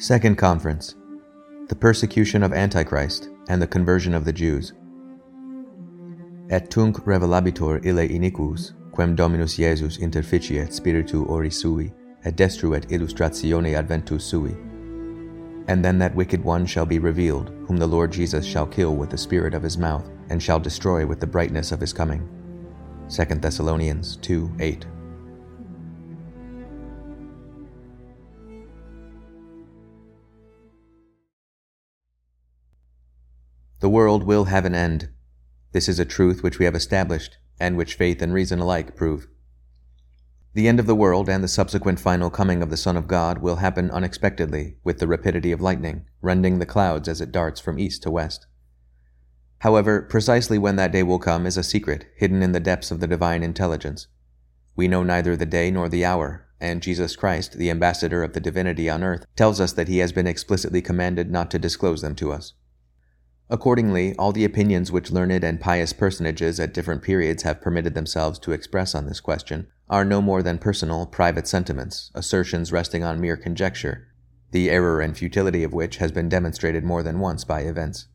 Second Conference The Persecution of Antichrist and the Conversion of the Jews. Et tunc revelabitur ille iniquus, quem Dominus Iesus interficiet spiritu ori sui, et destruet illustratione adventus sui. And then that wicked one shall be revealed, whom the Lord Jesus shall kill with the spirit of his mouth, and shall destroy with the brightness of his coming. 2 Thessalonians 2 8. The world will have an end. This is a truth which we have established, and which faith and reason alike prove. The end of the world and the subsequent final coming of the Son of God will happen unexpectedly, with the rapidity of lightning, rending the clouds as it darts from east to west. However, precisely when that day will come is a secret hidden in the depths of the divine intelligence. We know neither the day nor the hour, and Jesus Christ, the ambassador of the divinity on earth, tells us that he has been explicitly commanded not to disclose them to us. Accordingly, all the opinions which learned and pious personages at different periods have permitted themselves to express on this question are no more than personal, private sentiments, assertions resting on mere conjecture, the error and futility of which has been demonstrated more than once by events.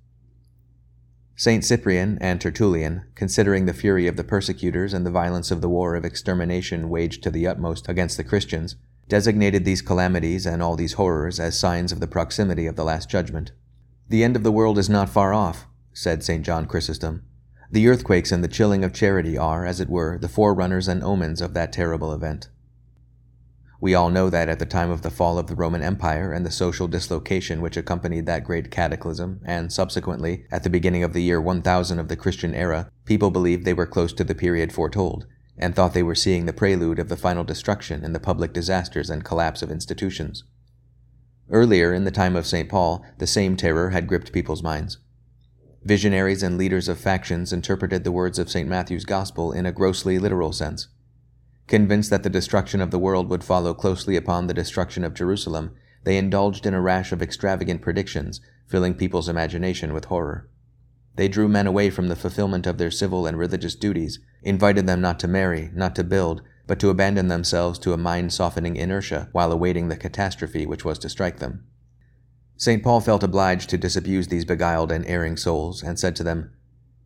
Saint Cyprian and Tertullian, considering the fury of the persecutors and the violence of the war of extermination waged to the utmost against the Christians, designated these calamities and all these horrors as signs of the proximity of the Last Judgment. The end of the world is not far off, said St. John Chrysostom. The earthquakes and the chilling of charity are, as it were, the forerunners and omens of that terrible event. We all know that at the time of the fall of the Roman Empire and the social dislocation which accompanied that great cataclysm, and subsequently, at the beginning of the year 1000 of the Christian era, people believed they were close to the period foretold, and thought they were seeing the prelude of the final destruction and the public disasters and collapse of institutions. Earlier, in the time of St. Paul, the same terror had gripped people's minds. Visionaries and leaders of factions interpreted the words of St. Matthew's Gospel in a grossly literal sense. Convinced that the destruction of the world would follow closely upon the destruction of Jerusalem, they indulged in a rash of extravagant predictions, filling people's imagination with horror. They drew men away from the fulfillment of their civil and religious duties, invited them not to marry, not to build, but to abandon themselves to a mind softening inertia while awaiting the catastrophe which was to strike them. St. Paul felt obliged to disabuse these beguiled and erring souls, and said to them,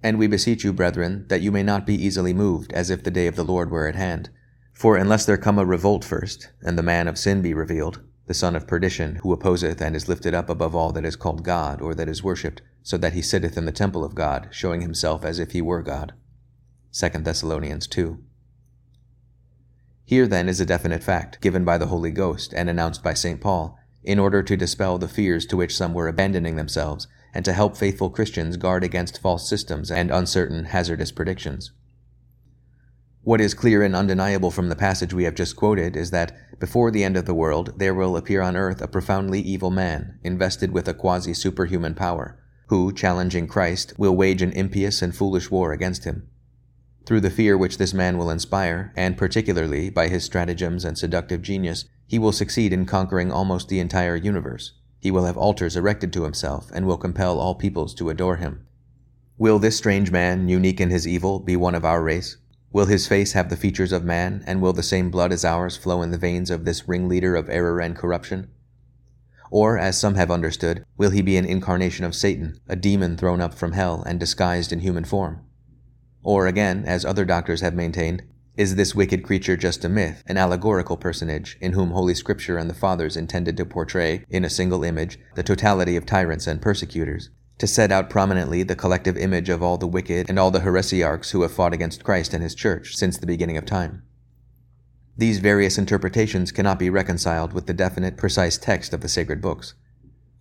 And we beseech you, brethren, that you may not be easily moved, as if the day of the Lord were at hand. For unless there come a revolt first, and the man of sin be revealed, the son of perdition, who opposeth and is lifted up above all that is called God or that is worshipped, so that he sitteth in the temple of God, showing himself as if he were God. 2 Thessalonians 2. Here, then, is a definite fact, given by the Holy Ghost and announced by St. Paul, in order to dispel the fears to which some were abandoning themselves, and to help faithful Christians guard against false systems and uncertain, hazardous predictions. What is clear and undeniable from the passage we have just quoted is that, before the end of the world, there will appear on earth a profoundly evil man, invested with a quasi superhuman power, who, challenging Christ, will wage an impious and foolish war against him. Through the fear which this man will inspire, and particularly by his stratagems and seductive genius, he will succeed in conquering almost the entire universe. He will have altars erected to himself, and will compel all peoples to adore him. Will this strange man, unique in his evil, be one of our race? Will his face have the features of man, and will the same blood as ours flow in the veins of this ringleader of error and corruption? Or, as some have understood, will he be an incarnation of Satan, a demon thrown up from hell and disguised in human form? Or again, as other doctors have maintained, is this wicked creature just a myth, an allegorical personage, in whom Holy Scripture and the Fathers intended to portray, in a single image, the totality of tyrants and persecutors, to set out prominently the collective image of all the wicked and all the heresiarchs who have fought against Christ and his church since the beginning of time? These various interpretations cannot be reconciled with the definite, precise text of the sacred books.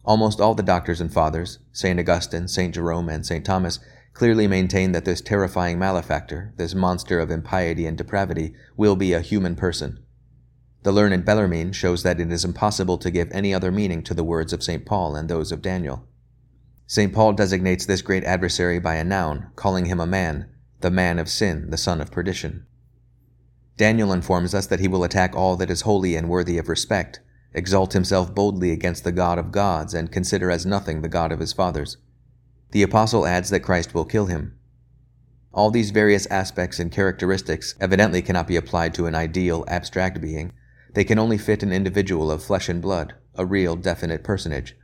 Almost all the doctors and fathers, St. Augustine, St. Jerome, and St. Thomas, clearly maintain that this terrifying malefactor, this monster of impiety and depravity, will be a human person. The learned Bellarmine shows that it is impossible to give any other meaning to the words of St. Paul and those of Daniel. St. Paul designates this great adversary by a noun, calling him a man, the man of sin, the son of perdition. Daniel informs us that he will attack all that is holy and worthy of respect, exalt himself boldly against the God of gods, and consider as nothing the God of his fathers. The apostle adds that Christ will kill him. All these various aspects and characteristics evidently cannot be applied to an ideal, abstract being, They can only fit an individual of flesh and blood, a real, definite personage.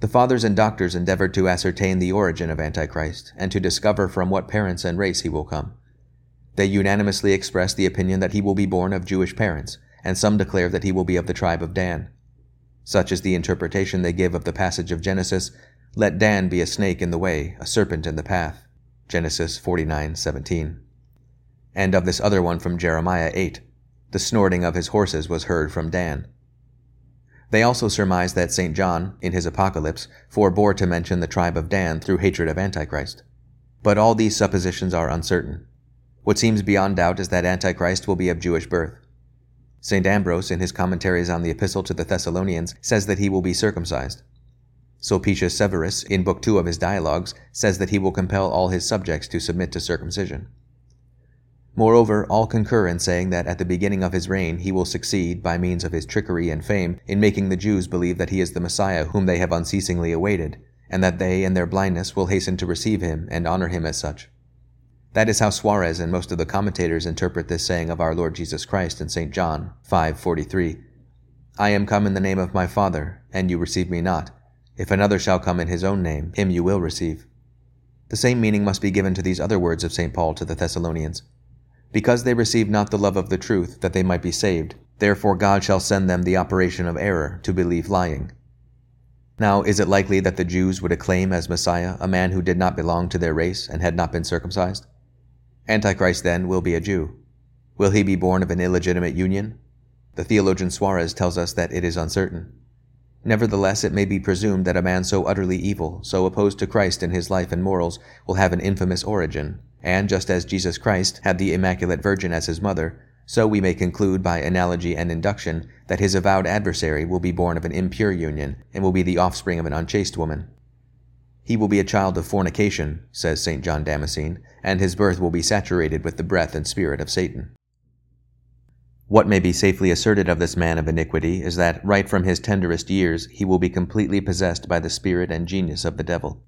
The fathers and doctors endeavored to ascertain the origin of Antichrist and to discover from what parents and race he will come. They unanimously expressed the opinion that he will be born of Jewish parents, and some declare that he will be of the tribe of Dan. Such is the interpretation they give of the passage of Genesis, Let Dan be a snake in the way, a serpent in the path. Genesis 49:17. And of this other one from Jeremiah 8, the snorting of his horses was heard from Dan. They also surmise that St. John, in his Apocalypse, forbore to mention the tribe of Dan through hatred of Antichrist. But all these suppositions are uncertain. What seems beyond doubt is that Antichrist will be of Jewish birth. St. Ambrose, in his commentaries on the Epistle to the Thessalonians, says that he will be circumcised. Sulpicius Severus, in Book 2 of his Dialogues, says that he will compel all his subjects to submit to circumcision. Moreover, all concur in saying that at the beginning of his reign he will succeed, by means of his trickery and fame, in making the Jews believe that he is the Messiah whom they have unceasingly awaited, and that they, in their blindness, will hasten to receive him and honor him as such. That is how Suarez and most of the commentators interpret this saying of our Lord Jesus Christ in St. John 5:43. I am come in the name of my Father, and you receive me not. If another shall come in his own name, him you will receive. The same meaning must be given to these other words of St. Paul to the Thessalonians. Because they received not the love of the truth, that they might be saved, therefore God shall send them the operation of error, to believe lying. Now, is it likely that the Jews would acclaim as Messiah a man who did not belong to their race and had not been circumcised? Antichrist, then, will be a Jew. Will he be born of an illegitimate union? The theologian Suarez tells us that it is uncertain. Nevertheless, it may be presumed that a man so utterly evil, so opposed to Christ in his life and morals, will have an infamous origin, and just as Jesus Christ had the Immaculate Virgin as his mother, so we may conclude by analogy and induction that his avowed adversary will be born of an impure union and will be the offspring of an unchaste woman. He will be a child of fornication, says St. John Damascene, and his birth will be saturated with the breath and spirit of Satan. What may be safely asserted of this man of iniquity is that, right from his tenderest years, he will be completely possessed by the spirit and genius of the devil.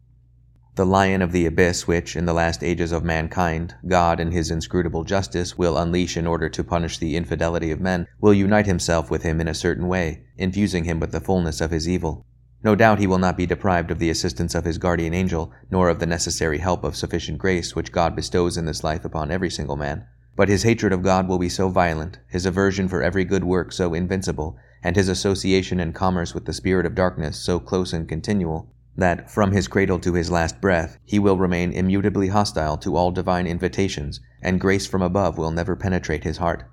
The lion of the abyss, which, in the last ages of mankind, God in his inscrutable justice will unleash in order to punish the infidelity of men, will unite himself with him in a certain way, infusing him with the fullness of his evil. No doubt he will not be deprived of the assistance of his guardian angel, nor of the necessary help of sufficient grace which God bestows in this life upon every single man. But his hatred of God will be so violent, his aversion for every good work so invincible, and his association and commerce with the spirit of darkness so close and continual, that, from his cradle to his last breath, he will remain immutably hostile to all divine invitations, and grace from above will never penetrate his heart.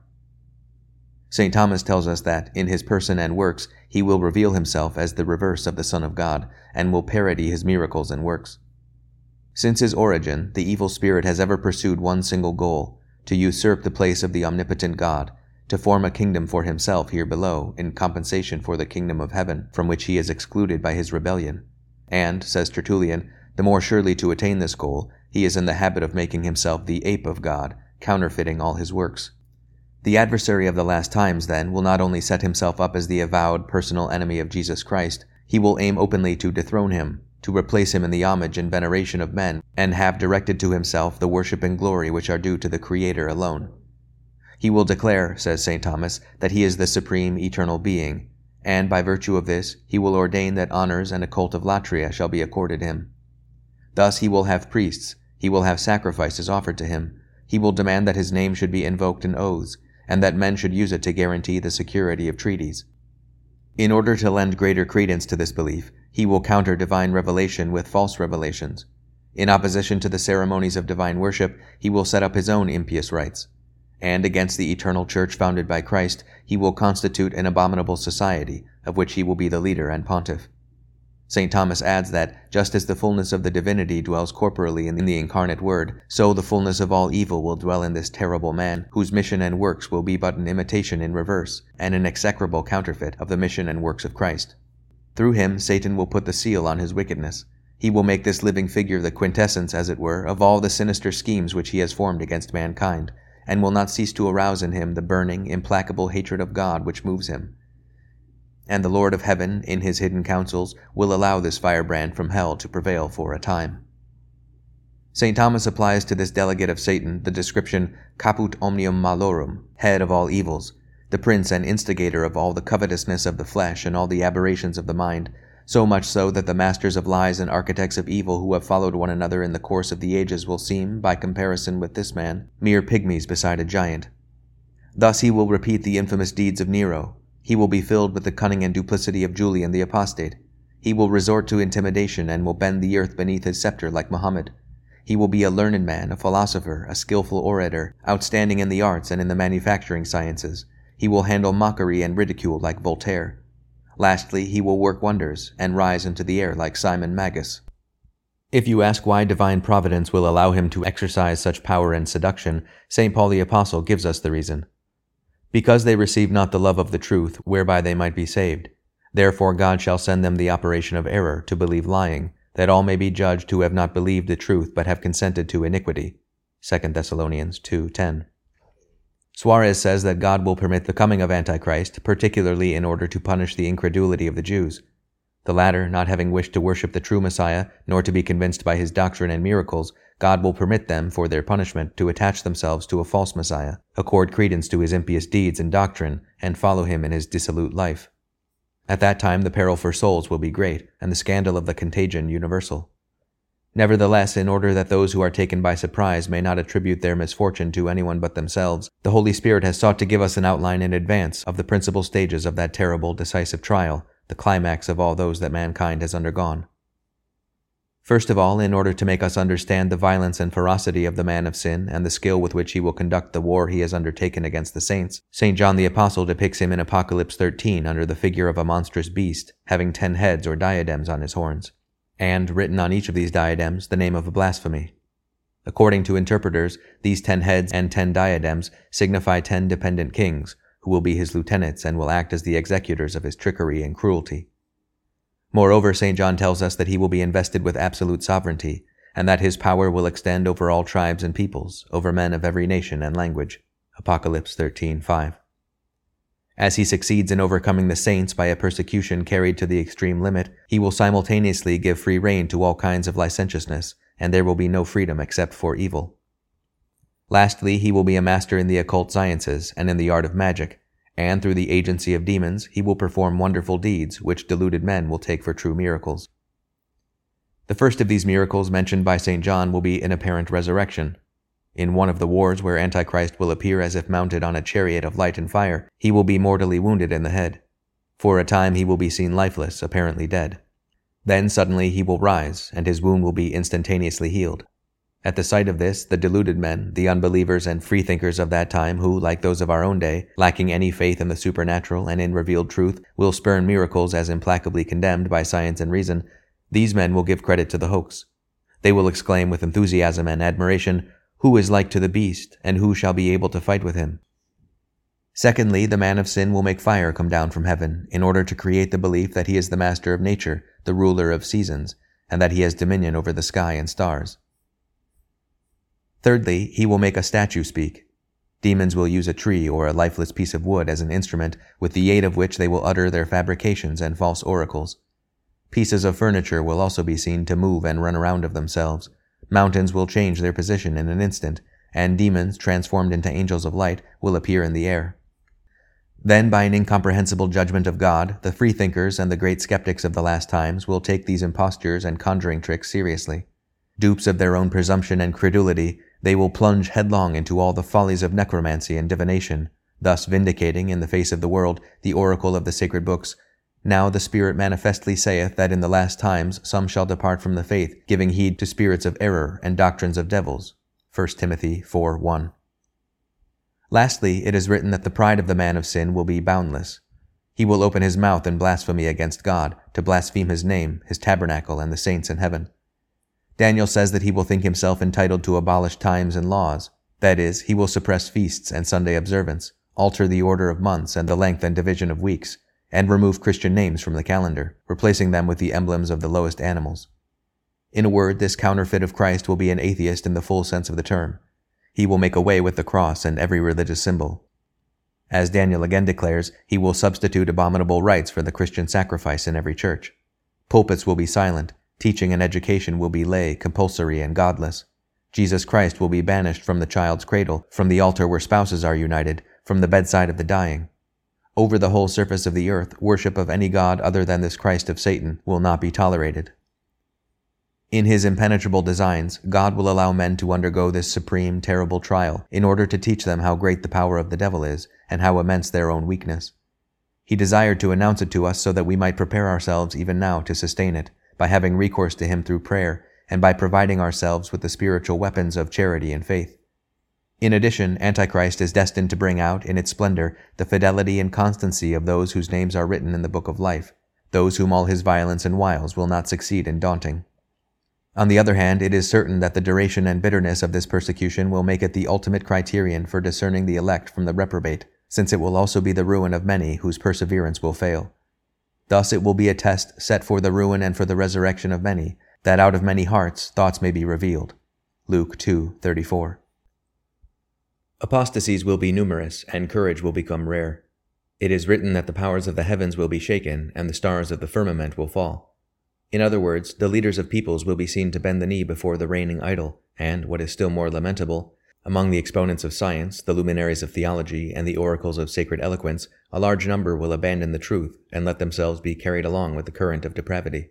St. Thomas tells us that, in his person and works, he will reveal himself as the reverse of the Son of God, and will parody his miracles and works. Since his origin, the evil spirit has ever pursued one single goal to usurp the place of the omnipotent God, to form a kingdom for himself here below in compensation for the kingdom of heaven from which he is excluded by his rebellion and, says Tertullian, the more surely to attain this goal, he is in the habit of making himself the ape of God, counterfeiting all his works. The adversary of the last times, then, will not only set himself up as the avowed personal enemy of Jesus Christ, he will aim openly to dethrone him, to replace him in the homage and veneration of men, and have directed to himself the worship and glory which are due to the Creator alone. He will declare, says St. Thomas, that he is the supreme eternal being, and by virtue of this he will ordain that honors and a cult of latria shall be accorded him. Thus he will have priests, he will have sacrifices offered to him, he will demand that his name should be invoked in oaths, and that men should use it to guarantee the security of treaties. In order to lend greater credence to this belief, he will counter divine revelation with false revelations. In opposition to the ceremonies of divine worship, he will set up his own impious rites and against the eternal church founded by Christ, he will constitute an abominable society, of which he will be the leader and pontiff. St. Thomas adds that, just as the fullness of the divinity dwells corporally in the incarnate Word, so the fullness of all evil will dwell in this terrible man, whose mission and works will be but an imitation in reverse, and an execrable counterfeit of the mission and works of Christ. Through him, Satan will put the seal on his wickedness. He will make this living figure the quintessence, as it were, of all the sinister schemes which he has formed against mankind, and will not cease to arouse in him the burning, implacable hatred of God which moves him. And the Lord of heaven, in his hidden counsels, will allow this firebrand from hell to prevail for a time. St. Thomas applies to this delegate of Satan the description caput omnium malorum, head of all evils, the prince and instigator of all the covetousness of the flesh and all the aberrations of the mind, so much so that the masters of lies and architects of evil who have followed one another in the course of the ages will seem, by comparison with this man, mere pygmies beside a giant. Thus he will repeat the infamous deeds of Nero. He will be filled with the cunning and duplicity of Julian the Apostate. He will resort to intimidation and will bend the earth beneath his scepter like Mohammed. He will be a learned man, a philosopher, a skilful orator, outstanding in the arts and in the manufacturing sciences. He will handle mockery and ridicule like Voltaire. Lastly, he will work wonders and rise into the air like Simon Magus. If you ask why divine providence will allow him to exercise such power and seduction, St. Paul the Apostle gives us the reason. Because they receive not the love of the truth, whereby they might be saved. Therefore God shall send them the operation of error, to believe lying, that all may be judged who have not believed the truth, but have consented to iniquity. 2 Thessalonians 2.10 Suarez says that God will permit the coming of Antichrist, particularly in order to punish the incredulity of the Jews. The latter, not having wished to worship the true Messiah, nor to be convinced by his doctrine and miracles, God will permit them, for their punishment, to attach themselves to a false Messiah, accord credence to his impious deeds and doctrine, and follow him in his dissolute life. At that time the peril for souls will be great, and the scandal of the contagion universal. Nevertheless, in order that those who are taken by surprise may not attribute their misfortune to anyone but themselves, the Holy Spirit has sought to give us an outline in advance of the principal stages of that terrible, decisive trial, the climax of all those that mankind has undergone. First of all, in order to make us understand the violence and ferocity of the man of sin and the skill with which he will conduct the war he has undertaken against the saints, St. John the Apostle depicts him in Apocalypse 13 under the figure of a monstrous beast, having ten heads or diadems on his horns and written on each of these diadems the name of a blasphemy. According to interpreters, these ten heads and ten diadems signify ten dependent kings, who will be his lieutenants and will act as the executors of his trickery and cruelty. Moreover, St. John tells us that he will be invested with absolute sovereignty, and that his power will extend over all tribes and peoples, over men of every nation and language. Apocalypse 13:5. As he succeeds in overcoming the saints by a persecution carried to the extreme limit, he will simultaneously give free rein to all kinds of licentiousness, and there will be no freedom except for evil. Lastly, he will be a master in the occult sciences and in the art of magic, and through the agency of demons, he will perform wonderful deeds which deluded men will take for true miracles. The first of these miracles mentioned by St. John will be an apparent resurrection, in one of the wars where Antichrist will appear as if mounted on a chariot of light and fire, he will be mortally wounded in the head. For a time he will be seen lifeless, apparently dead. Then suddenly he will rise, and his wound will be instantaneously healed. At the sight of this, the deluded men, the unbelievers and freethinkers of that time, who, like those of our own day, lacking any faith in the supernatural and in revealed truth, will spurn miracles as implacably condemned by science and reason, these men will give credit to the hoax. They will exclaim with enthusiasm and admiration, who is like to the beast, and who shall be able to fight with him? Secondly, the man of sin will make fire come down from heaven, in order to create the belief that he is the master of nature, the ruler of seasons, and that he has dominion over the sky and stars. Thirdly, he will make a statue speak. Demons will use a tree or a lifeless piece of wood as an instrument, with the aid of which they will utter their fabrications and false oracles. Pieces of furniture will also be seen to move and run around of themselves, Mountains will change their position in an instant, and demons, transformed into angels of light, will appear in the air. Then, by an incomprehensible judgment of God, the freethinkers and the great skeptics of the last times will take these impostures and conjuring tricks seriously. Dupes of their own presumption and credulity, they will plunge headlong into all the follies of necromancy and divination, thus vindicating, in the face of the world, the oracle of the sacred books, now the Spirit manifestly saith that in the last times some shall depart from the faith, giving heed to spirits of error and doctrines of devils. 1 Timothy 4 1. Lastly, it is written that the pride of the man of sin will be boundless. He will open his mouth in blasphemy against God, to blaspheme his name, his tabernacle, and the saints in heaven. Daniel says that he will think himself entitled to abolish times and laws. That is, he will suppress feasts and Sunday observance, alter the order of months and the length and division of weeks, and remove Christian names from the calendar, replacing them with the emblems of the lowest animals. In a word, this counterfeit of Christ will be an atheist in the full sense of the term. He will make away with the cross and every religious symbol. As Daniel again declares, he will substitute abominable rites for the Christian sacrifice in every church. Pulpits will be silent, teaching and education will be lay, compulsory, and godless. Jesus Christ will be banished from the child's cradle, from the altar where spouses are united, from the bedside of the dying, Over the whole surface of the earth, worship of any god other than this Christ of Satan will not be tolerated. In his impenetrable designs, God will allow men to undergo this supreme, terrible trial in order to teach them how great the power of the devil is and how immense their own weakness. He desired to announce it to us so that we might prepare ourselves even now to sustain it by having recourse to him through prayer and by providing ourselves with the spiritual weapons of charity and faith. In addition, Antichrist is destined to bring out in its splendor the fidelity and constancy of those whose names are written in the book of life, those whom all his violence and wiles will not succeed in daunting. On the other hand, it is certain that the duration and bitterness of this persecution will make it the ultimate criterion for discerning the elect from the reprobate, since it will also be the ruin of many whose perseverance will fail. Thus it will be a test set for the ruin and for the resurrection of many, that out of many hearts thoughts may be revealed. Luke 2:34. Apostasies will be numerous, and courage will become rare. It is written that the powers of the heavens will be shaken, and the stars of the firmament will fall. In other words, the leaders of peoples will be seen to bend the knee before the reigning idol, and, what is still more lamentable, among the exponents of science, the luminaries of theology, and the oracles of sacred eloquence, a large number will abandon the truth and let themselves be carried along with the current of depravity.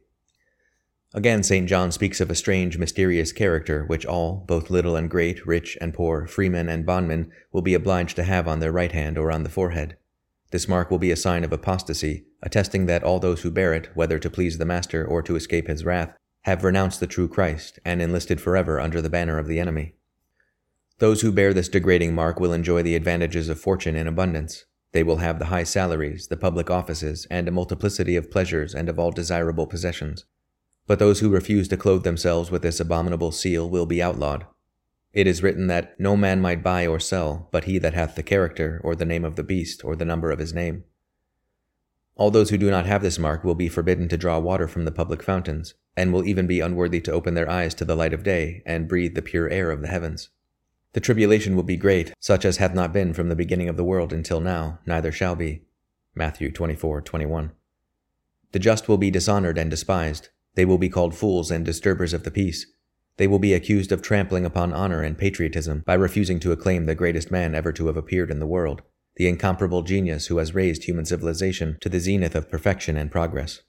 Again, St. John speaks of a strange, mysterious character which all, both little and great, rich and poor, freemen and bondmen, will be obliged to have on their right hand or on the forehead. This mark will be a sign of apostasy, attesting that all those who bear it, whether to please the Master or to escape his wrath, have renounced the true Christ and enlisted forever under the banner of the enemy. Those who bear this degrading mark will enjoy the advantages of fortune in abundance. They will have the high salaries, the public offices, and a multiplicity of pleasures and of all desirable possessions. But those who refuse to clothe themselves with this abominable seal will be outlawed, it is written that no man might buy or sell, but he that hath the character, or the name of the beast, or the number of his name. All those who do not have this mark will be forbidden to draw water from the public fountains, and will even be unworthy to open their eyes to the light of day, and breathe the pure air of the heavens. The tribulation will be great, such as hath not been from the beginning of the world until now, neither shall be. Matthew 24:21. The just will be dishonored and despised. They will be called fools and disturbers of the peace they will be accused of trampling upon honor and patriotism by refusing to acclaim the greatest man ever to have appeared in the world, the incomparable genius who has raised human civilization to the zenith of perfection and progress.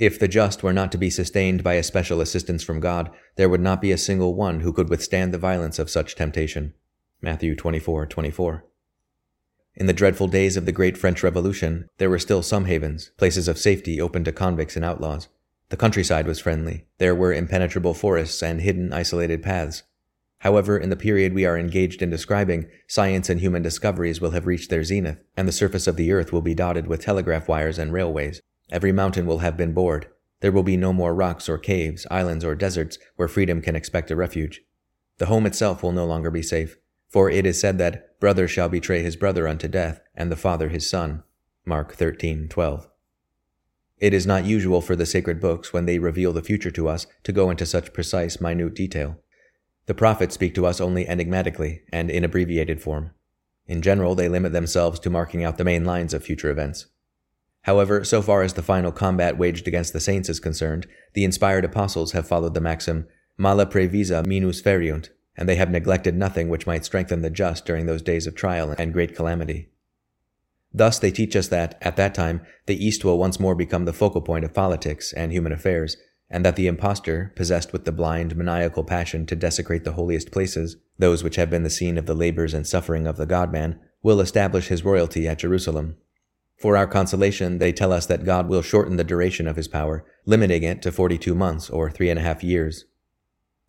If the just were not to be sustained by a special assistance from God, there would not be a single one who could withstand the violence of such temptation. Matthew 24:24. In the dreadful days of the great French Revolution, there were still some havens, places of safety open to convicts and outlaws. The countryside was friendly. There were impenetrable forests and hidden, isolated paths. However, in the period we are engaged in describing, science and human discoveries will have reached their zenith, and the surface of the earth will be dotted with telegraph wires and railways. Every mountain will have been bored. There will be no more rocks or caves, islands or deserts where freedom can expect a refuge. The home itself will no longer be safe, for it is said that brother shall betray his brother unto death, and the father his son. Mark 13:12. It is not usual for the sacred books, when they reveal the future to us, to go into such precise, minute detail. The prophets speak to us only enigmatically and in abbreviated form. In general, they limit themselves to marking out the main lines of future events. However, so far as the final combat waged against the saints is concerned, the inspired apostles have followed the maxim, mala previsa minus feriunt, and they have neglected nothing which might strengthen the just during those days of trial and great calamity. Thus, they teach us that, at that time, the East will once more become the focal point of politics and human affairs, and that the impostor, possessed with the blind, maniacal passion to desecrate the holiest places, those which have been the scene of the labors and suffering of the God man, will establish his royalty at Jerusalem. For our consolation, they tell us that God will shorten the duration of his power, limiting it to forty two months or three and a half years.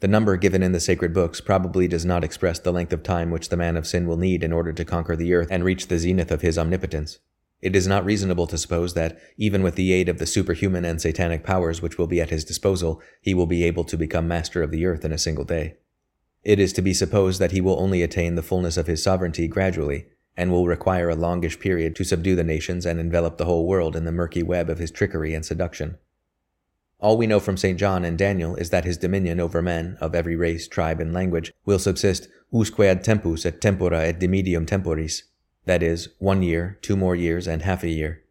The number given in the sacred books probably does not express the length of time which the man of sin will need in order to conquer the earth and reach the zenith of his omnipotence. It is not reasonable to suppose that, even with the aid of the superhuman and satanic powers which will be at his disposal, he will be able to become master of the earth in a single day. It is to be supposed that he will only attain the fullness of his sovereignty gradually, and will require a longish period to subdue the nations and envelop the whole world in the murky web of his trickery and seduction. All we know from St. John and Daniel is that his dominion over men of every race, tribe, and language will subsist usque ad tempus et tempora et dimidium temporis, that is, one year, two more years, and half a year.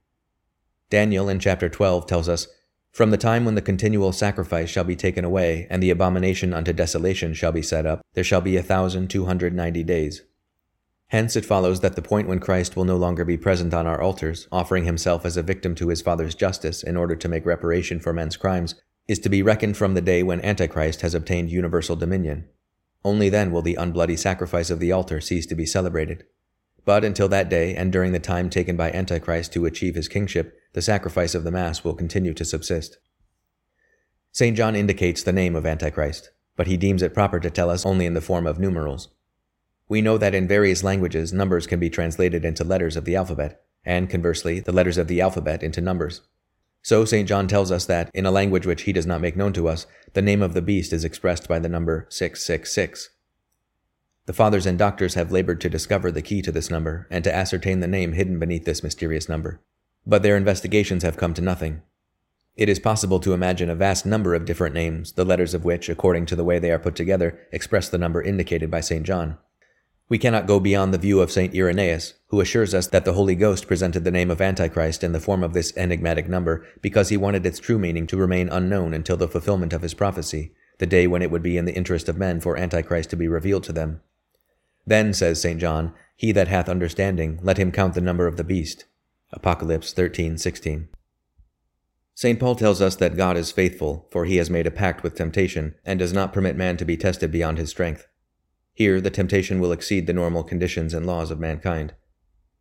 Daniel in chapter 12 tells us, From the time when the continual sacrifice shall be taken away, and the abomination unto desolation shall be set up, there shall be a thousand two hundred ninety days. Hence it follows that the point when Christ will no longer be present on our altars, offering himself as a victim to his Father's justice in order to make reparation for men's crimes, is to be reckoned from the day when Antichrist has obtained universal dominion. Only then will the unbloody sacrifice of the altar cease to be celebrated. But until that day, and during the time taken by Antichrist to achieve his kingship, the sacrifice of the Mass will continue to subsist. St. John indicates the name of Antichrist, but he deems it proper to tell us only in the form of numerals. We know that in various languages, numbers can be translated into letters of the alphabet, and conversely, the letters of the alphabet into numbers. So St. John tells us that, in a language which he does not make known to us, the name of the beast is expressed by the number 666. The fathers and doctors have labored to discover the key to this number and to ascertain the name hidden beneath this mysterious number. But their investigations have come to nothing. It is possible to imagine a vast number of different names, the letters of which, according to the way they are put together, express the number indicated by St. John. We cannot go beyond the view of St. Irenaeus, who assures us that the Holy Ghost presented the name of Antichrist in the form of this enigmatic number because he wanted its true meaning to remain unknown until the fulfillment of his prophecy, the day when it would be in the interest of men for Antichrist to be revealed to them. Then, says St. John, he that hath understanding, let him count the number of the beast. Apocalypse 13:16. St. Paul tells us that God is faithful, for he has made a pact with temptation, and does not permit man to be tested beyond his strength. Here, the temptation will exceed the normal conditions and laws of mankind.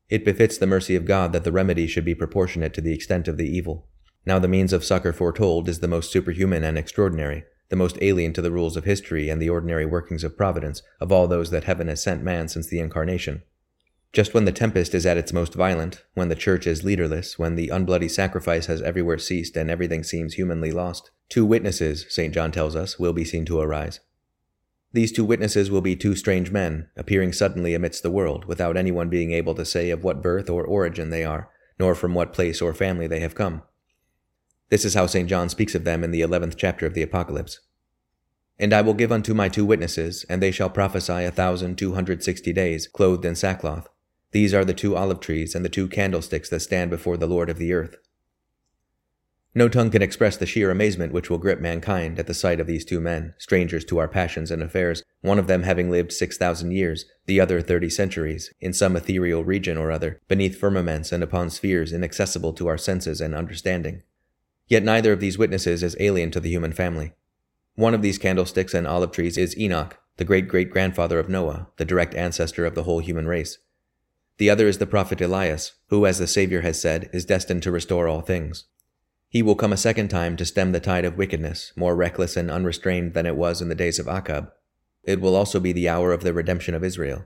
It befits the mercy of God that the remedy should be proportionate to the extent of the evil. Now, the means of succor foretold is the most superhuman and extraordinary, the most alien to the rules of history and the ordinary workings of providence of all those that heaven has sent man since the incarnation. Just when the tempest is at its most violent, when the church is leaderless, when the unbloody sacrifice has everywhere ceased and everything seems humanly lost, two witnesses, St. John tells us, will be seen to arise. These two witnesses will be two strange men, appearing suddenly amidst the world, without anyone being able to say of what birth or origin they are, nor from what place or family they have come. This is how St. John speaks of them in the eleventh chapter of the Apocalypse. And I will give unto my two witnesses, and they shall prophesy a thousand two hundred sixty days, clothed in sackcloth. These are the two olive trees and the two candlesticks that stand before the Lord of the earth. No tongue can express the sheer amazement which will grip mankind at the sight of these two men, strangers to our passions and affairs, one of them having lived six thousand years, the other thirty centuries, in some ethereal region or other, beneath firmaments and upon spheres inaccessible to our senses and understanding. Yet neither of these witnesses is alien to the human family. One of these candlesticks and olive trees is Enoch, the great great grandfather of Noah, the direct ancestor of the whole human race. The other is the prophet Elias, who, as the Savior has said, is destined to restore all things. He will come a second time to stem the tide of wickedness, more reckless and unrestrained than it was in the days of Achab. It will also be the hour of the redemption of Israel.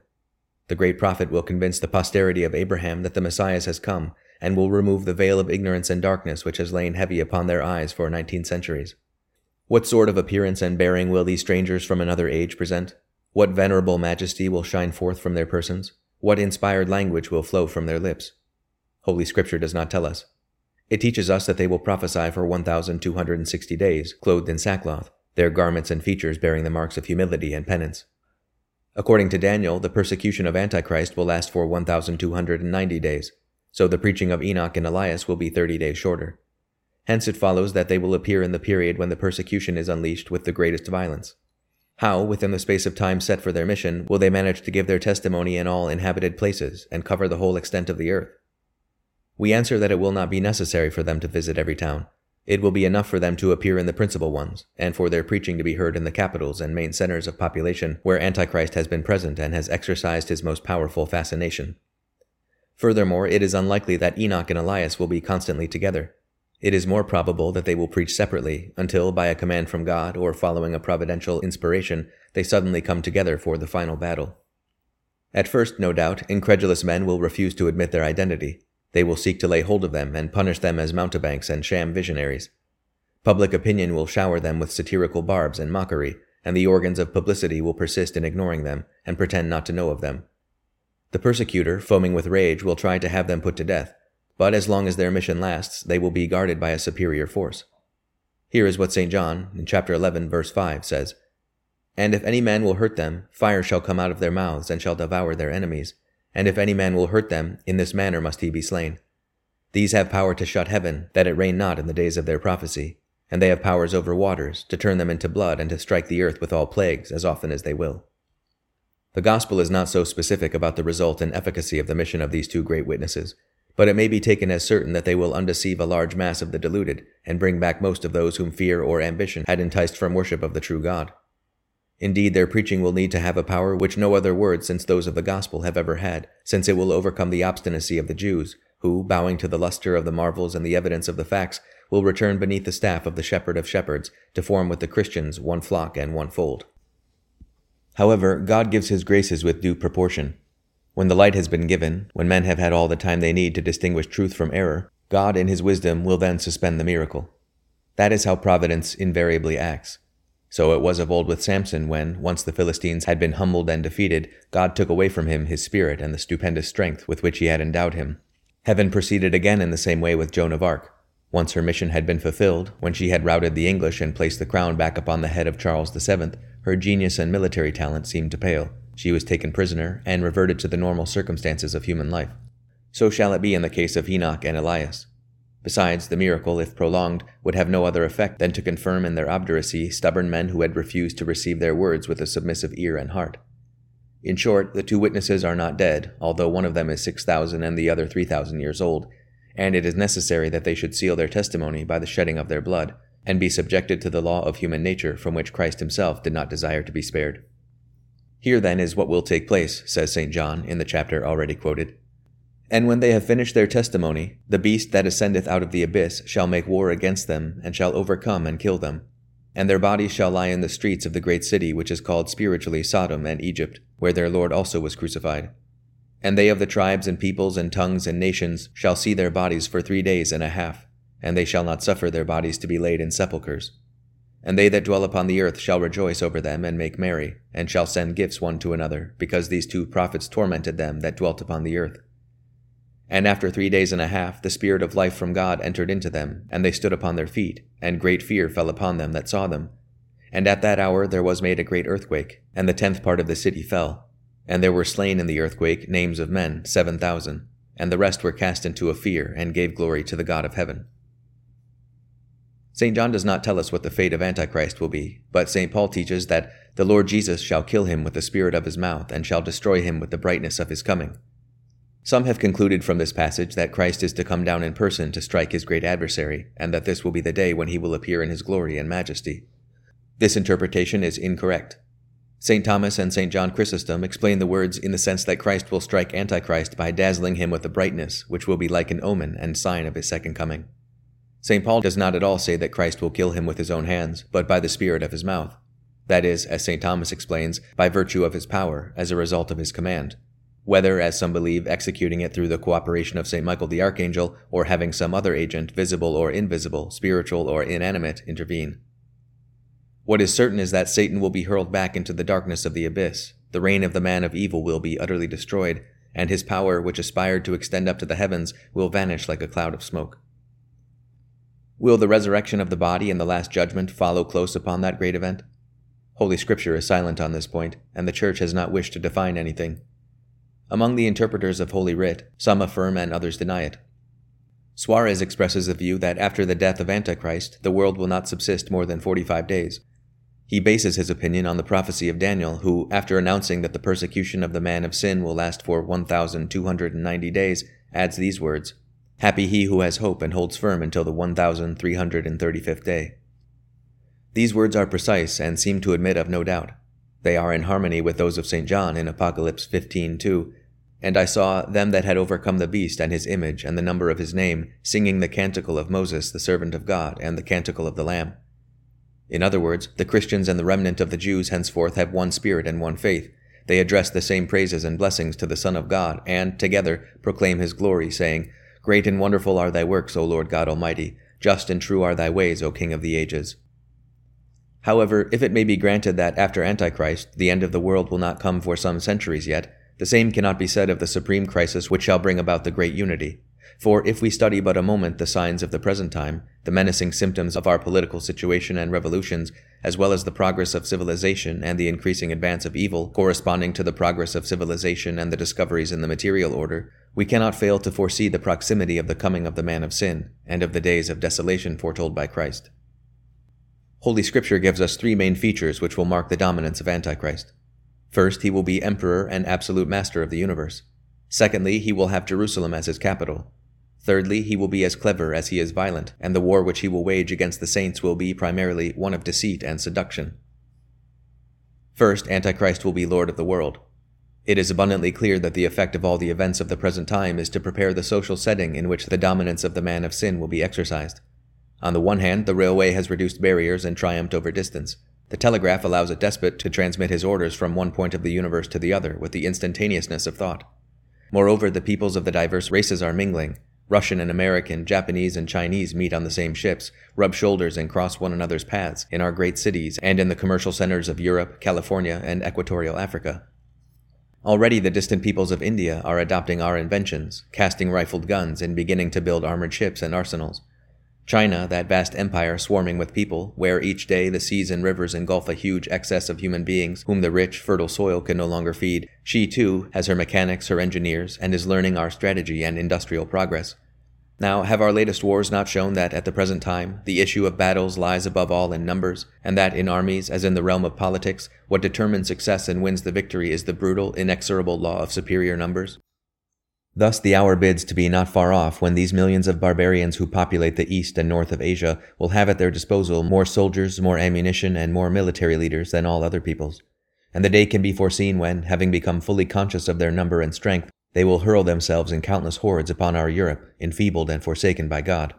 The great prophet will convince the posterity of Abraham that the Messiah has come, and will remove the veil of ignorance and darkness which has lain heavy upon their eyes for nineteen centuries. What sort of appearance and bearing will these strangers from another age present? What venerable majesty will shine forth from their persons? What inspired language will flow from their lips? Holy Scripture does not tell us. It teaches us that they will prophesy for 1,260 days, clothed in sackcloth, their garments and features bearing the marks of humility and penance. According to Daniel, the persecution of Antichrist will last for 1,290 days, so the preaching of Enoch and Elias will be 30 days shorter. Hence it follows that they will appear in the period when the persecution is unleashed with the greatest violence. How, within the space of time set for their mission, will they manage to give their testimony in all inhabited places and cover the whole extent of the earth? We answer that it will not be necessary for them to visit every town. It will be enough for them to appear in the principal ones, and for their preaching to be heard in the capitals and main centers of population where Antichrist has been present and has exercised his most powerful fascination. Furthermore, it is unlikely that Enoch and Elias will be constantly together. It is more probable that they will preach separately until, by a command from God or following a providential inspiration, they suddenly come together for the final battle. At first, no doubt, incredulous men will refuse to admit their identity, they will seek to lay hold of them and punish them as mountebanks and sham visionaries. Public opinion will shower them with satirical barbs and mockery, and the organs of publicity will persist in ignoring them and pretend not to know of them. The persecutor, foaming with rage, will try to have them put to death, but as long as their mission lasts, they will be guarded by a superior force. Here is what St. John, in chapter 11, verse 5, says And if any man will hurt them, fire shall come out of their mouths and shall devour their enemies and if any man will hurt them, in this manner must he be slain. These have power to shut heaven, that it rain not in the days of their prophecy, and they have powers over waters, to turn them into blood and to strike the earth with all plagues as often as they will. The Gospel is not so specific about the result and efficacy of the mission of these two great witnesses, but it may be taken as certain that they will undeceive a large mass of the deluded and bring back most of those whom fear or ambition had enticed from worship of the true God. Indeed, their preaching will need to have a power which no other words since those of the gospel have ever had, since it will overcome the obstinacy of the Jews, who, bowing to the luster of the marvels and the evidence of the facts, will return beneath the staff of the shepherd of shepherds to form with the Christians one flock and one fold. However, God gives his graces with due proportion. When the light has been given, when men have had all the time they need to distinguish truth from error, God in his wisdom will then suspend the miracle. That is how providence invariably acts. So it was of old with Samson when, once the Philistines had been humbled and defeated, God took away from him his spirit and the stupendous strength with which he had endowed him. Heaven proceeded again in the same way with Joan of Arc. Once her mission had been fulfilled, when she had routed the English and placed the crown back upon the head of Charles VII, her genius and military talent seemed to pale. She was taken prisoner and reverted to the normal circumstances of human life. So shall it be in the case of Enoch and Elias. Besides, the miracle, if prolonged, would have no other effect than to confirm in their obduracy stubborn men who had refused to receive their words with a submissive ear and heart. In short, the two witnesses are not dead, although one of them is six thousand and the other three thousand years old, and it is necessary that they should seal their testimony by the shedding of their blood, and be subjected to the law of human nature from which Christ himself did not desire to be spared. Here then is what will take place, says St. John in the chapter already quoted. And when they have finished their testimony, the beast that ascendeth out of the abyss shall make war against them, and shall overcome and kill them. And their bodies shall lie in the streets of the great city which is called spiritually Sodom and Egypt, where their Lord also was crucified. And they of the tribes and peoples and tongues and nations shall see their bodies for three days and a half, and they shall not suffer their bodies to be laid in sepulchres. And they that dwell upon the earth shall rejoice over them and make merry, and shall send gifts one to another, because these two prophets tormented them that dwelt upon the earth. And after three days and a half, the Spirit of life from God entered into them, and they stood upon their feet, and great fear fell upon them that saw them. And at that hour there was made a great earthquake, and the tenth part of the city fell. And there were slain in the earthquake names of men, seven thousand, and the rest were cast into a fear, and gave glory to the God of heaven. St. John does not tell us what the fate of Antichrist will be, but St. Paul teaches that the Lord Jesus shall kill him with the spirit of his mouth, and shall destroy him with the brightness of his coming. Some have concluded from this passage that Christ is to come down in person to strike his great adversary, and that this will be the day when he will appear in his glory and majesty. This interpretation is incorrect. St. Thomas and St. John Chrysostom explain the words in the sense that Christ will strike Antichrist by dazzling him with a brightness, which will be like an omen and sign of his second coming. St. Paul does not at all say that Christ will kill him with his own hands, but by the spirit of his mouth. That is, as St. Thomas explains, by virtue of his power, as a result of his command. Whether, as some believe, executing it through the cooperation of St. Michael the Archangel, or having some other agent, visible or invisible, spiritual or inanimate, intervene. What is certain is that Satan will be hurled back into the darkness of the abyss, the reign of the man of evil will be utterly destroyed, and his power, which aspired to extend up to the heavens, will vanish like a cloud of smoke. Will the resurrection of the body and the last judgment follow close upon that great event? Holy Scripture is silent on this point, and the Church has not wished to define anything. Among the interpreters of Holy Writ, some affirm and others deny it. Suarez expresses the view that after the death of Antichrist, the world will not subsist more than 45 days. He bases his opinion on the prophecy of Daniel, who, after announcing that the persecution of the man of sin will last for 1,290 days, adds these words Happy he who has hope and holds firm until the 1335th day. These words are precise and seem to admit of no doubt. They are in harmony with those of St. John in Apocalypse 15:2. And I saw them that had overcome the beast and his image and the number of his name, singing the canticle of Moses, the servant of God, and the canticle of the Lamb. In other words, the Christians and the remnant of the Jews henceforth have one spirit and one faith. They address the same praises and blessings to the Son of God, and, together, proclaim his glory, saying, Great and wonderful are thy works, O Lord God Almighty. Just and true are thy ways, O King of the ages. However, if it may be granted that after Antichrist, the end of the world will not come for some centuries yet, the same cannot be said of the supreme crisis which shall bring about the great unity. For if we study but a moment the signs of the present time, the menacing symptoms of our political situation and revolutions, as well as the progress of civilization and the increasing advance of evil corresponding to the progress of civilization and the discoveries in the material order, we cannot fail to foresee the proximity of the coming of the man of sin, and of the days of desolation foretold by Christ. Holy Scripture gives us three main features which will mark the dominance of Antichrist. First, he will be emperor and absolute master of the universe. Secondly, he will have Jerusalem as his capital. Thirdly, he will be as clever as he is violent, and the war which he will wage against the saints will be primarily one of deceit and seduction. First, Antichrist will be Lord of the world. It is abundantly clear that the effect of all the events of the present time is to prepare the social setting in which the dominance of the man of sin will be exercised. On the one hand, the railway has reduced barriers and triumphed over distance. The telegraph allows a despot to transmit his orders from one point of the universe to the other with the instantaneousness of thought. Moreover, the peoples of the diverse races are mingling. Russian and American, Japanese and Chinese meet on the same ships, rub shoulders and cross one another's paths in our great cities and in the commercial centers of Europe, California, and equatorial Africa. Already the distant peoples of India are adopting our inventions, casting rifled guns and beginning to build armored ships and arsenals. China, that vast empire swarming with people, where each day the seas and rivers engulf a huge excess of human beings whom the rich, fertile soil can no longer feed, she too has her mechanics, her engineers, and is learning our strategy and industrial progress. Now, have our latest wars not shown that at the present time the issue of battles lies above all in numbers, and that in armies, as in the realm of politics, what determines success and wins the victory is the brutal, inexorable law of superior numbers? Thus, the hour bids to be not far off when these millions of barbarians who populate the east and north of Asia will have at their disposal more soldiers, more ammunition, and more military leaders than all other peoples. And the day can be foreseen when, having become fully conscious of their number and strength, they will hurl themselves in countless hordes upon our Europe, enfeebled and forsaken by God.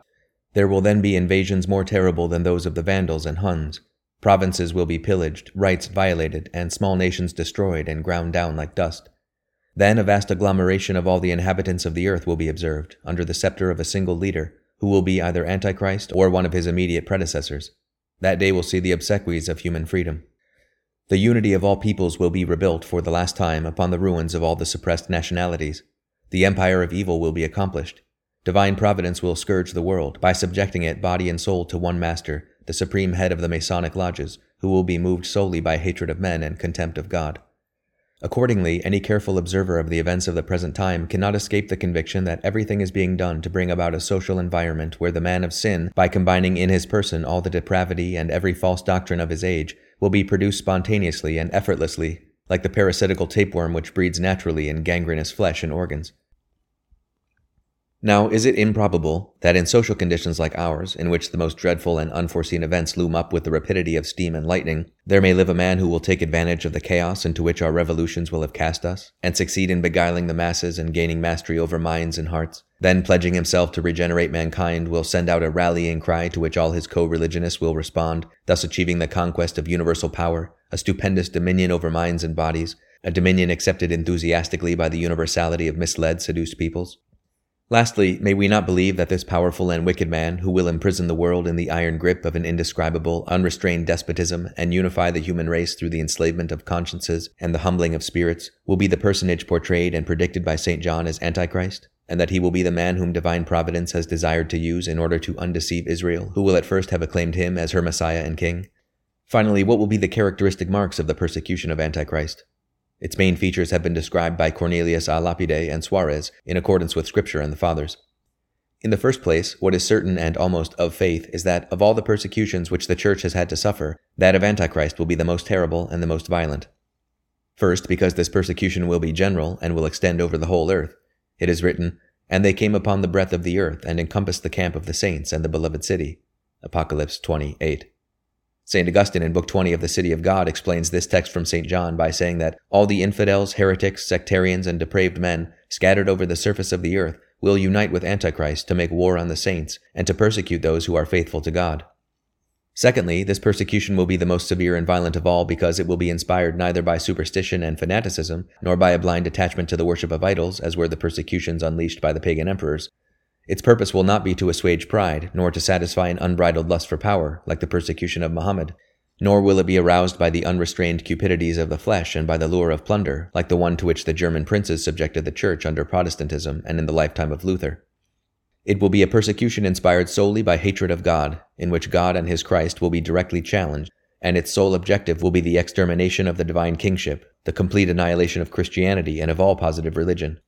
There will then be invasions more terrible than those of the Vandals and Huns. Provinces will be pillaged, rights violated, and small nations destroyed and ground down like dust. Then a vast agglomeration of all the inhabitants of the earth will be observed, under the scepter of a single leader, who will be either Antichrist or one of his immediate predecessors. That day will see the obsequies of human freedom. The unity of all peoples will be rebuilt for the last time upon the ruins of all the suppressed nationalities. The empire of evil will be accomplished. Divine providence will scourge the world by subjecting it body and soul to one master, the supreme head of the Masonic lodges, who will be moved solely by hatred of men and contempt of God. Accordingly, any careful observer of the events of the present time cannot escape the conviction that everything is being done to bring about a social environment where the man of sin, by combining in his person all the depravity and every false doctrine of his age, will be produced spontaneously and effortlessly, like the parasitical tapeworm which breeds naturally in gangrenous flesh and organs. Now, is it improbable that in social conditions like ours, in which the most dreadful and unforeseen events loom up with the rapidity of steam and lightning, there may live a man who will take advantage of the chaos into which our revolutions will have cast us, and succeed in beguiling the masses and gaining mastery over minds and hearts? Then, pledging himself to regenerate mankind, will send out a rallying cry to which all his co religionists will respond, thus achieving the conquest of universal power, a stupendous dominion over minds and bodies, a dominion accepted enthusiastically by the universality of misled, seduced peoples. Lastly, may we not believe that this powerful and wicked man, who will imprison the world in the iron grip of an indescribable, unrestrained despotism and unify the human race through the enslavement of consciences and the humbling of spirits, will be the personage portrayed and predicted by St. John as Antichrist? And that he will be the man whom divine providence has desired to use in order to undeceive Israel, who will at first have acclaimed him as her Messiah and King? Finally, what will be the characteristic marks of the persecution of Antichrist? Its main features have been described by Cornelius a Lapide and Suarez in accordance with Scripture and the Fathers. In the first place, what is certain and almost of faith is that of all the persecutions which the Church has had to suffer, that of Antichrist will be the most terrible and the most violent. First, because this persecution will be general and will extend over the whole earth. It is written, And they came upon the breadth of the earth and encompassed the camp of the saints and the beloved city. Apocalypse 28. St. Augustine in Book 20 of the City of God explains this text from St. John by saying that all the infidels, heretics, sectarians, and depraved men scattered over the surface of the earth will unite with Antichrist to make war on the saints and to persecute those who are faithful to God. Secondly, this persecution will be the most severe and violent of all because it will be inspired neither by superstition and fanaticism, nor by a blind attachment to the worship of idols, as were the persecutions unleashed by the pagan emperors, its purpose will not be to assuage pride, nor to satisfy an unbridled lust for power, like the persecution of Muhammad, nor will it be aroused by the unrestrained cupidities of the flesh and by the lure of plunder, like the one to which the German princes subjected the Church under Protestantism and in the lifetime of Luther. It will be a persecution inspired solely by hatred of God, in which God and his Christ will be directly challenged, and its sole objective will be the extermination of the divine kingship, the complete annihilation of Christianity and of all positive religion.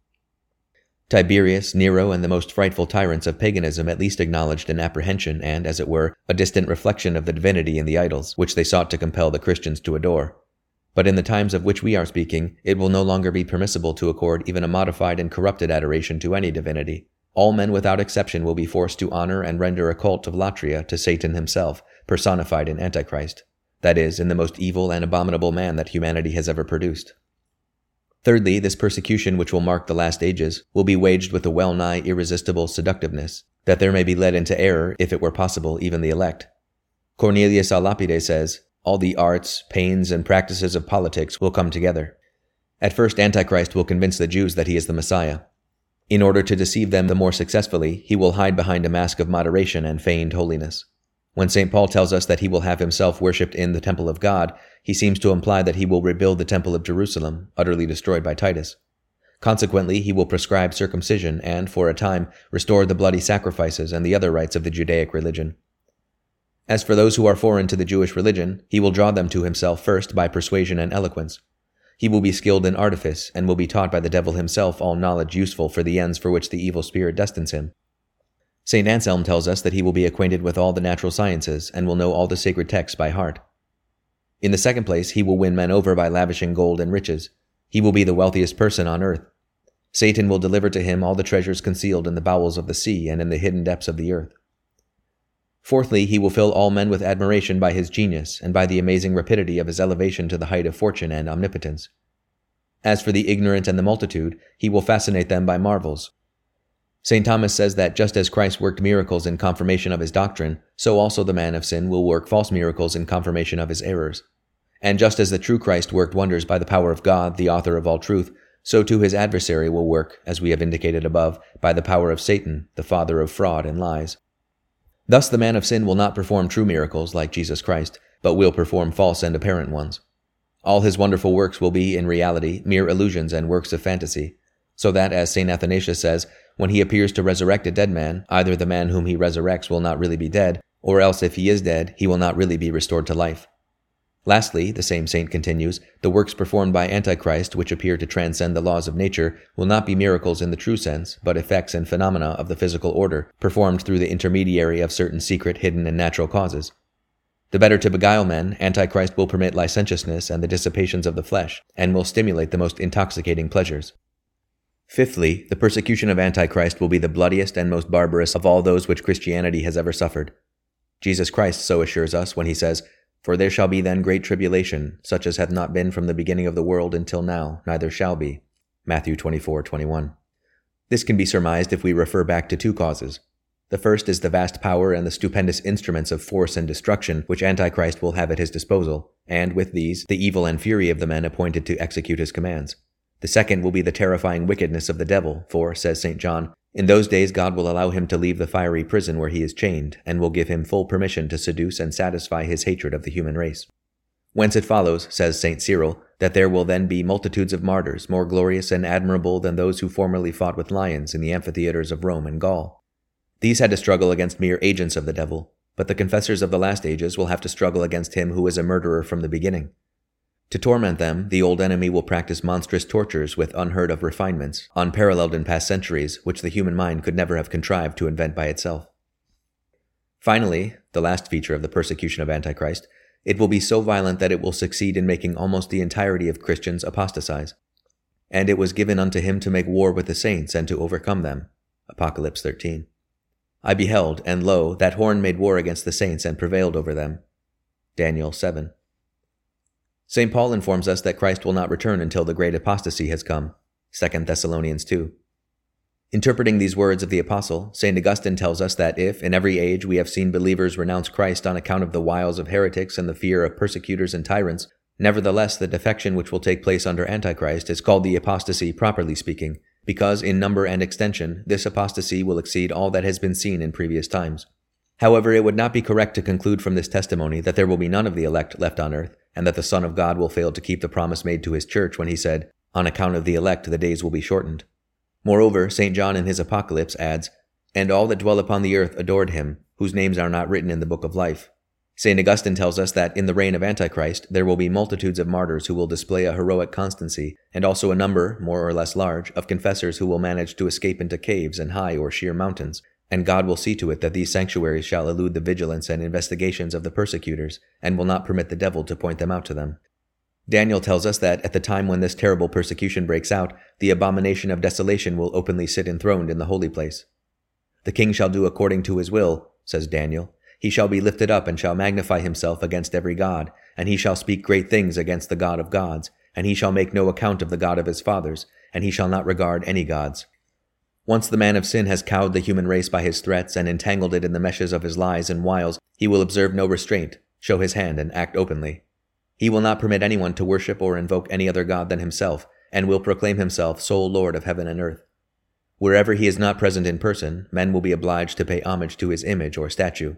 Tiberius, Nero, and the most frightful tyrants of paganism at least acknowledged an apprehension and, as it were, a distant reflection of the divinity in the idols, which they sought to compel the Christians to adore. But in the times of which we are speaking, it will no longer be permissible to accord even a modified and corrupted adoration to any divinity. All men without exception will be forced to honor and render a cult of latria to Satan himself, personified in Antichrist, that is, in the most evil and abominable man that humanity has ever produced. Thirdly, this persecution which will mark the last ages will be waged with a well nigh irresistible seductiveness, that there may be led into error, if it were possible, even the elect. Cornelius a Lapide says, all the arts, pains, and practices of politics will come together. At first, Antichrist will convince the Jews that he is the Messiah. In order to deceive them the more successfully, he will hide behind a mask of moderation and feigned holiness. When St. Paul tells us that he will have himself worshipped in the temple of God, he seems to imply that he will rebuild the temple of Jerusalem, utterly destroyed by Titus. Consequently, he will prescribe circumcision and, for a time, restore the bloody sacrifices and the other rites of the Judaic religion. As for those who are foreign to the Jewish religion, he will draw them to himself first by persuasion and eloquence. He will be skilled in artifice, and will be taught by the devil himself all knowledge useful for the ends for which the evil spirit destines him. St. Anselm tells us that he will be acquainted with all the natural sciences, and will know all the sacred texts by heart. In the second place, he will win men over by lavishing gold and riches. He will be the wealthiest person on earth. Satan will deliver to him all the treasures concealed in the bowels of the sea and in the hidden depths of the earth. Fourthly, he will fill all men with admiration by his genius and by the amazing rapidity of his elevation to the height of fortune and omnipotence. As for the ignorant and the multitude, he will fascinate them by marvels. St. Thomas says that just as Christ worked miracles in confirmation of his doctrine, so also the man of sin will work false miracles in confirmation of his errors. And just as the true Christ worked wonders by the power of God, the author of all truth, so too his adversary will work, as we have indicated above, by the power of Satan, the father of fraud and lies. Thus the man of sin will not perform true miracles like Jesus Christ, but will perform false and apparent ones. All his wonderful works will be, in reality, mere illusions and works of fantasy, so that, as St. Athanasius says, when he appears to resurrect a dead man, either the man whom he resurrects will not really be dead, or else if he is dead, he will not really be restored to life. Lastly, the same saint continues, the works performed by Antichrist, which appear to transcend the laws of nature, will not be miracles in the true sense, but effects and phenomena of the physical order, performed through the intermediary of certain secret, hidden, and natural causes. The better to beguile men, Antichrist will permit licentiousness and the dissipations of the flesh, and will stimulate the most intoxicating pleasures. Fifthly, the persecution of Antichrist will be the bloodiest and most barbarous of all those which Christianity has ever suffered. Jesus Christ so assures us when he says, for there shall be then great tribulation, such as hath not been from the beginning of the world until now, neither shall be. Matthew 24, 21. This can be surmised if we refer back to two causes. The first is the vast power and the stupendous instruments of force and destruction which Antichrist will have at his disposal, and with these, the evil and fury of the men appointed to execute his commands. The second will be the terrifying wickedness of the devil, for, says St. John, in those days, God will allow him to leave the fiery prison where he is chained, and will give him full permission to seduce and satisfy his hatred of the human race. Whence it follows, says St. Cyril, that there will then be multitudes of martyrs, more glorious and admirable than those who formerly fought with lions in the amphitheaters of Rome and Gaul. These had to struggle against mere agents of the devil, but the confessors of the last ages will have to struggle against him who is a murderer from the beginning. To torment them, the old enemy will practice monstrous tortures with unheard of refinements, unparalleled in past centuries, which the human mind could never have contrived to invent by itself. Finally, the last feature of the persecution of Antichrist, it will be so violent that it will succeed in making almost the entirety of Christians apostatize. And it was given unto him to make war with the saints and to overcome them. Apocalypse 13. I beheld, and lo, that horn made war against the saints and prevailed over them. Daniel 7. St. Paul informs us that Christ will not return until the great apostasy has come. 2 Thessalonians 2. Interpreting these words of the apostle, St. Augustine tells us that if, in every age, we have seen believers renounce Christ on account of the wiles of heretics and the fear of persecutors and tyrants, nevertheless the defection which will take place under Antichrist is called the apostasy properly speaking, because in number and extension, this apostasy will exceed all that has been seen in previous times. However, it would not be correct to conclude from this testimony that there will be none of the elect left on earth, and that the Son of God will fail to keep the promise made to his church when he said, On account of the elect the days will be shortened. Moreover, St. John in his Apocalypse adds, And all that dwell upon the earth adored him, whose names are not written in the book of life. St. Augustine tells us that in the reign of Antichrist there will be multitudes of martyrs who will display a heroic constancy, and also a number, more or less large, of confessors who will manage to escape into caves and high or sheer mountains, and God will see to it that these sanctuaries shall elude the vigilance and investigations of the persecutors, and will not permit the devil to point them out to them. Daniel tells us that at the time when this terrible persecution breaks out, the abomination of desolation will openly sit enthroned in the holy place. The king shall do according to his will, says Daniel. He shall be lifted up and shall magnify himself against every god, and he shall speak great things against the God of gods, and he shall make no account of the God of his fathers, and he shall not regard any gods. Once the man of sin has cowed the human race by his threats and entangled it in the meshes of his lies and wiles, he will observe no restraint, show his hand, and act openly. He will not permit anyone to worship or invoke any other God than himself, and will proclaim himself sole Lord of heaven and earth. Wherever he is not present in person, men will be obliged to pay homage to his image or statue.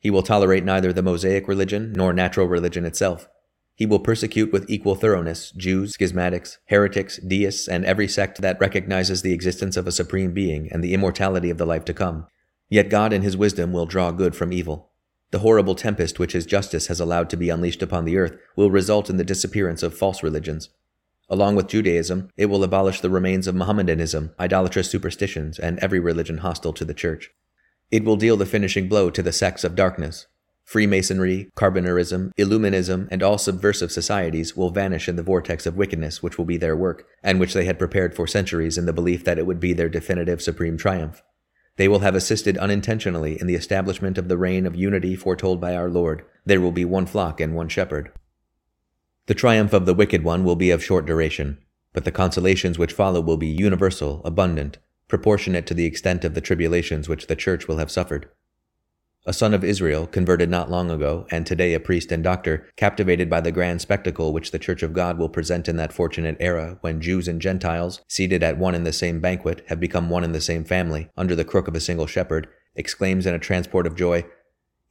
He will tolerate neither the Mosaic religion nor natural religion itself. He will persecute with equal thoroughness Jews, schismatics, heretics, deists, and every sect that recognizes the existence of a supreme being and the immortality of the life to come. Yet God in his wisdom will draw good from evil. The horrible tempest which his justice has allowed to be unleashed upon the earth will result in the disappearance of false religions. Along with Judaism, it will abolish the remains of Mohammedanism, idolatrous superstitions, and every religion hostile to the Church. It will deal the finishing blow to the sects of darkness. Freemasonry, Carbonarism, Illuminism, and all subversive societies will vanish in the vortex of wickedness which will be their work, and which they had prepared for centuries in the belief that it would be their definitive supreme triumph. They will have assisted unintentionally in the establishment of the reign of unity foretold by our Lord. There will be one flock and one shepherd. The triumph of the wicked one will be of short duration, but the consolations which follow will be universal, abundant, proportionate to the extent of the tribulations which the church will have suffered. A son of Israel, converted not long ago, and today a priest and doctor, captivated by the grand spectacle which the Church of God will present in that fortunate era when Jews and Gentiles, seated at one and the same banquet, have become one and the same family, under the crook of a single shepherd, exclaims in a transport of joy,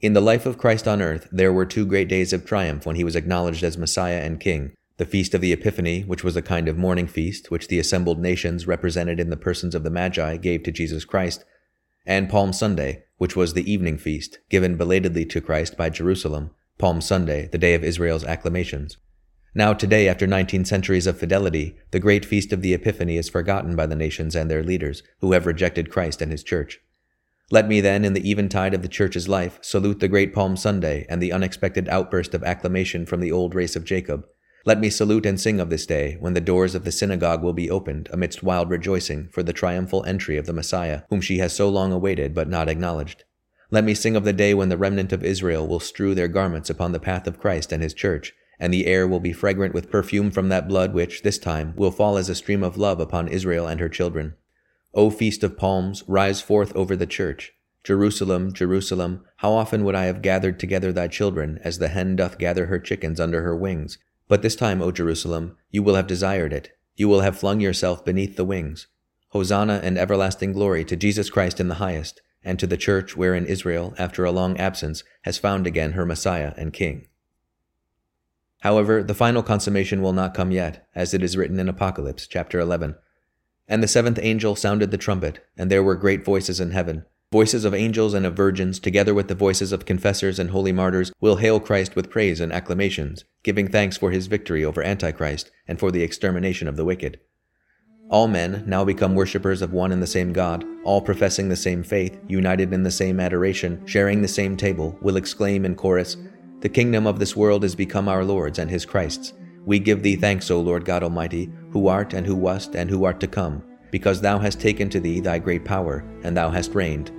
In the life of Christ on earth, there were two great days of triumph when he was acknowledged as Messiah and King. The feast of the Epiphany, which was a kind of morning feast, which the assembled nations, represented in the persons of the Magi, gave to Jesus Christ, and Palm Sunday, which was the evening feast, given belatedly to Christ by Jerusalem, Palm Sunday, the day of Israel's acclamations. Now, today, after 19 centuries of fidelity, the great feast of the Epiphany is forgotten by the nations and their leaders, who have rejected Christ and his church. Let me then, in the eventide of the church's life, salute the great Palm Sunday and the unexpected outburst of acclamation from the old race of Jacob, let me salute and sing of this day, when the doors of the synagogue will be opened amidst wild rejoicing for the triumphal entry of the Messiah, whom she has so long awaited but not acknowledged. Let me sing of the day when the remnant of Israel will strew their garments upon the path of Christ and his church, and the air will be fragrant with perfume from that blood which, this time, will fall as a stream of love upon Israel and her children. O feast of palms, rise forth over the church. Jerusalem, Jerusalem, how often would I have gathered together thy children, as the hen doth gather her chickens under her wings, but this time, O Jerusalem, you will have desired it. You will have flung yourself beneath the wings. Hosanna and everlasting glory to Jesus Christ in the highest, and to the church wherein Israel, after a long absence, has found again her Messiah and King. However, the final consummation will not come yet, as it is written in Apocalypse chapter 11. And the seventh angel sounded the trumpet, and there were great voices in heaven, Voices of angels and of virgins, together with the voices of confessors and holy martyrs, will hail Christ with praise and acclamations, giving thanks for his victory over Antichrist and for the extermination of the wicked. All men, now become worshippers of one and the same God, all professing the same faith, united in the same adoration, sharing the same table, will exclaim in chorus, The kingdom of this world is become our Lord's and his Christ's. We give thee thanks, O Lord God Almighty, who art and who wast and who art to come, because thou hast taken to thee thy great power, and thou hast reigned